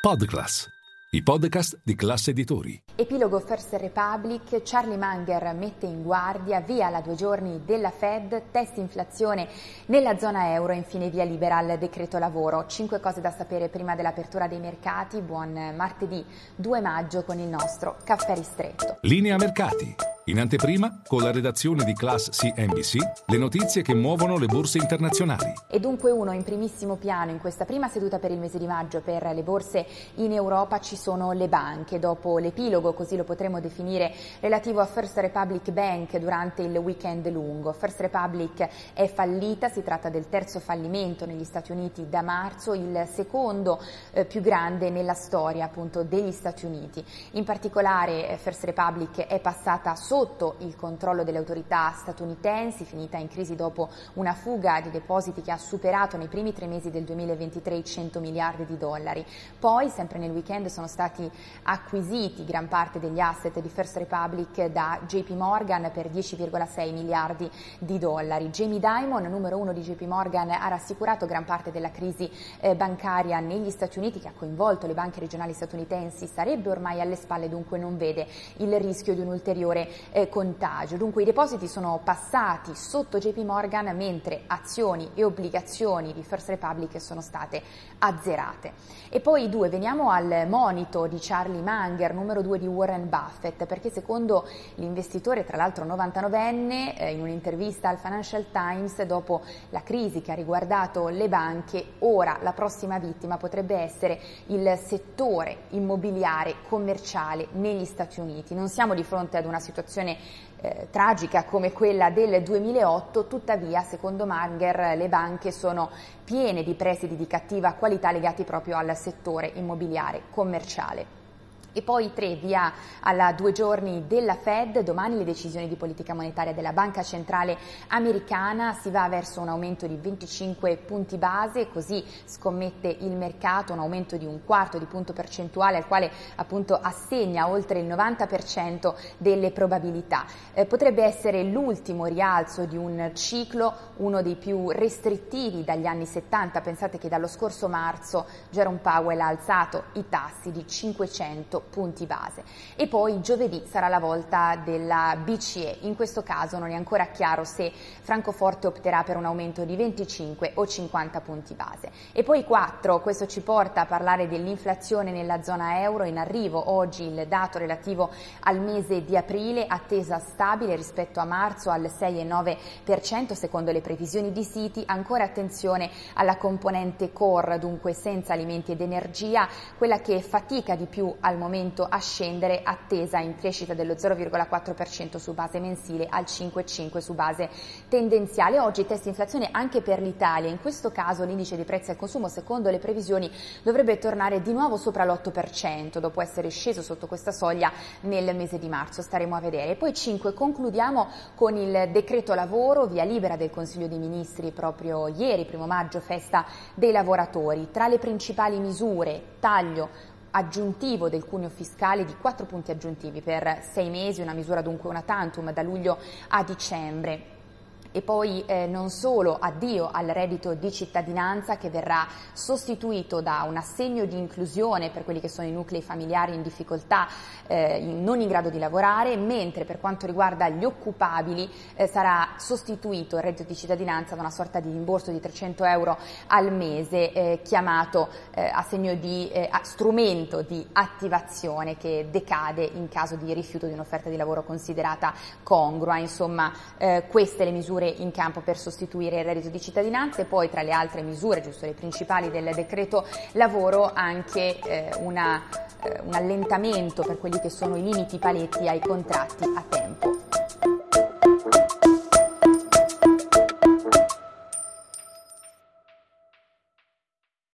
Podclass, i podcast di classe editori. Epilogo First Republic, Charlie Munger mette in guardia, via la due giorni della Fed, test inflazione nella zona euro, infine via libera al decreto lavoro. Cinque cose da sapere prima dell'apertura dei mercati. Buon martedì 2 maggio con il nostro caffè ristretto. Linea mercati. In anteprima, con la redazione di Class CNBC, le notizie che muovono le borse internazionali. E dunque uno in primissimo piano in questa prima seduta per il mese di maggio per le borse in Europa ci sono le banche. Dopo l'epilogo, così lo potremmo definire, relativo a First Republic Bank durante il weekend lungo. First Republic è fallita, si tratta del terzo fallimento negli Stati Uniti da marzo, il secondo eh, più grande nella storia appunto degli Stati Uniti. In particolare eh, First Republic è passata solo sotto il controllo delle autorità statunitensi, finita in crisi dopo una fuga di depositi che ha superato nei primi tre mesi del 2023 i 100 miliardi di dollari. Poi, sempre nel weekend, sono stati acquisiti gran parte degli asset di First Republic da JP Morgan per 10,6 miliardi di dollari. Jamie Dimon, numero uno di JP Morgan, ha rassicurato gran parte della crisi eh, bancaria negli Stati Uniti che ha coinvolto le banche regionali statunitensi, sarebbe ormai alle spalle, dunque non vede il rischio di un ulteriore eh, contagio. Dunque i depositi sono passati sotto JP Morgan mentre azioni e obbligazioni di First Republic sono state azzerate. E poi due, veniamo al monito di Charlie Munger, numero due di Warren Buffett, perché secondo l'investitore, tra l'altro 99enne, eh, in un'intervista al Financial Times, dopo la crisi che ha riguardato le banche, ora la prossima vittima potrebbe essere il settore immobiliare commerciale negli Stati Uniti. Non siamo di fronte ad una situazione situazione eh, tragica come quella del 2008, tuttavia secondo Manger le banche sono piene di prestiti di cattiva qualità legati proprio al settore immobiliare commerciale. E poi tre, via alla due giorni della Fed, domani le decisioni di politica monetaria della Banca Centrale Americana, si va verso un aumento di 25 punti base, così scommette il mercato. Un aumento di un quarto di punto percentuale al quale appunto assegna oltre il 90% delle probabilità. Eh, potrebbe essere l'ultimo rialzo di un ciclo, uno dei più restrittivi dagli anni 70, pensate che dallo scorso marzo Jerome Powell ha alzato i tassi di 500 punti base. E poi giovedì sarà la volta della BCE. In questo caso non è ancora chiaro se Francoforte opterà per un aumento di 25 o 50 punti base. E poi 4, questo ci porta a parlare dell'inflazione nella zona euro. In arrivo oggi il dato relativo al mese di aprile, attesa stabile rispetto a marzo al 6,9% secondo le previsioni di Citi. Ancora attenzione alla componente core, dunque senza alimenti ed energia, quella che fatica di più al momento momento a scendere attesa in crescita dello 0,4% su base mensile al 5,5% su base tendenziale. Oggi test inflazione anche per l'Italia, in questo caso l'indice di prezzi al consumo secondo le previsioni dovrebbe tornare di nuovo sopra l'8% dopo essere sceso sotto questa soglia nel mese di marzo, staremo a vedere. E poi 5 concludiamo con il decreto lavoro, via libera del Consiglio dei Ministri proprio ieri, primo maggio, festa dei lavoratori. Tra le principali misure, taglio aggiuntivo del cuneo fiscale di 4 punti aggiuntivi per 6 mesi, una misura dunque una tantum da luglio a dicembre. E poi eh, non solo addio al reddito di cittadinanza che verrà sostituito da un assegno di inclusione per quelli che sono i nuclei familiari in difficoltà, eh, non in grado di lavorare, mentre per quanto riguarda gli occupabili eh, sarà sostituito il reddito di cittadinanza da una sorta di rimborso di 300 euro al mese eh, chiamato eh, assegno di eh, strumento di attivazione che decade in caso di rifiuto di un'offerta di lavoro considerata congrua. Insomma, queste le misure misure in campo per sostituire il reddito di cittadinanza e poi tra le altre misure, giusto le principali del decreto lavoro, anche eh, una, eh, un allentamento per quelli che sono i limiti paletti ai contratti a tempo